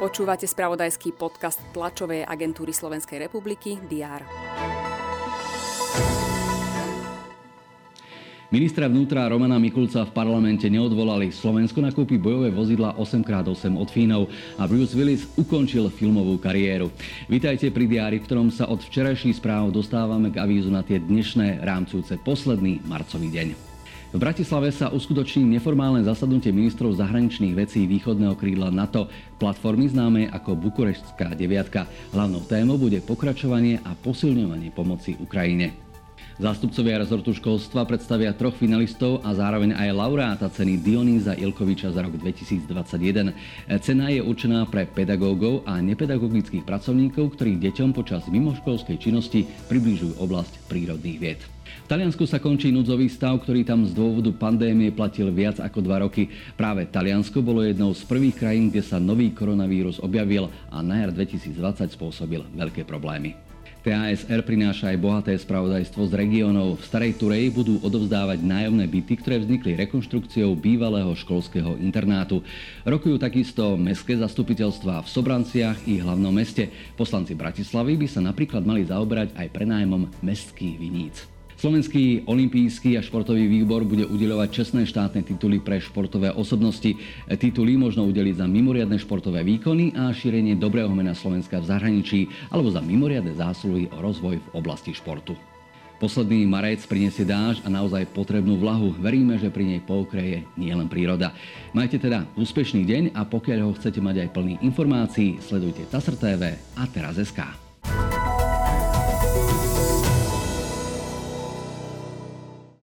Počúvate spravodajský podcast tlačovej agentúry Slovenskej republiky DR. Ministra vnútra Romana Mikulca v parlamente neodvolali. Slovensko nakúpi bojové vozidla 8x8 od Fínov a Bruce Willis ukončil filmovú kariéru. Vítajte pri diári, v ktorom sa od včerajších správ dostávame k avízu na tie dnešné rámcujúce posledný marcový deň. V Bratislave sa uskutoční neformálne zasadnutie ministrov zahraničných vecí východného krídla NATO, platformy známej ako Bukureštská deviatka. Hlavnou témou bude pokračovanie a posilňovanie pomoci Ukrajine. Zástupcovia rezortu školstva predstavia troch finalistov a zároveň aj laureáta ceny Dionýza Ilkoviča za rok 2021. Cena je určená pre pedagógov a nepedagogických pracovníkov, ktorí deťom počas mimoškolskej činnosti približujú oblasť prírodných vied. V Taliansku sa končí núdzový stav, ktorý tam z dôvodu pandémie platil viac ako dva roky. Práve Taliansko bolo jednou z prvých krajín, kde sa nový koronavírus objavil a na jar 2020 spôsobil veľké problémy. TASR prináša aj bohaté spravodajstvo z regiónov. V Starej Turej budú odovzdávať nájomné byty, ktoré vznikli rekonštrukciou bývalého školského internátu. Rokujú takisto mestské zastupiteľstva v Sobranciach i hlavnom meste. Poslanci Bratislavy by sa napríklad mali zaoberať aj prenájmom mestských viníc. Slovenský olimpijský a športový výbor bude udeľovať čestné štátne tituly pre športové osobnosti. Tituly možno udeliť za mimoriadne športové výkony a šírenie dobrého mena Slovenska v zahraničí alebo za mimoriadne zásluhy o rozvoj v oblasti športu. Posledný marec prinesie dáž a naozaj potrebnú vlahu. Veríme, že pri nej poukreje nielen príroda. Majte teda úspešný deň a pokiaľ ho chcete mať aj plný informácií, sledujte TASR TV a teraz SK.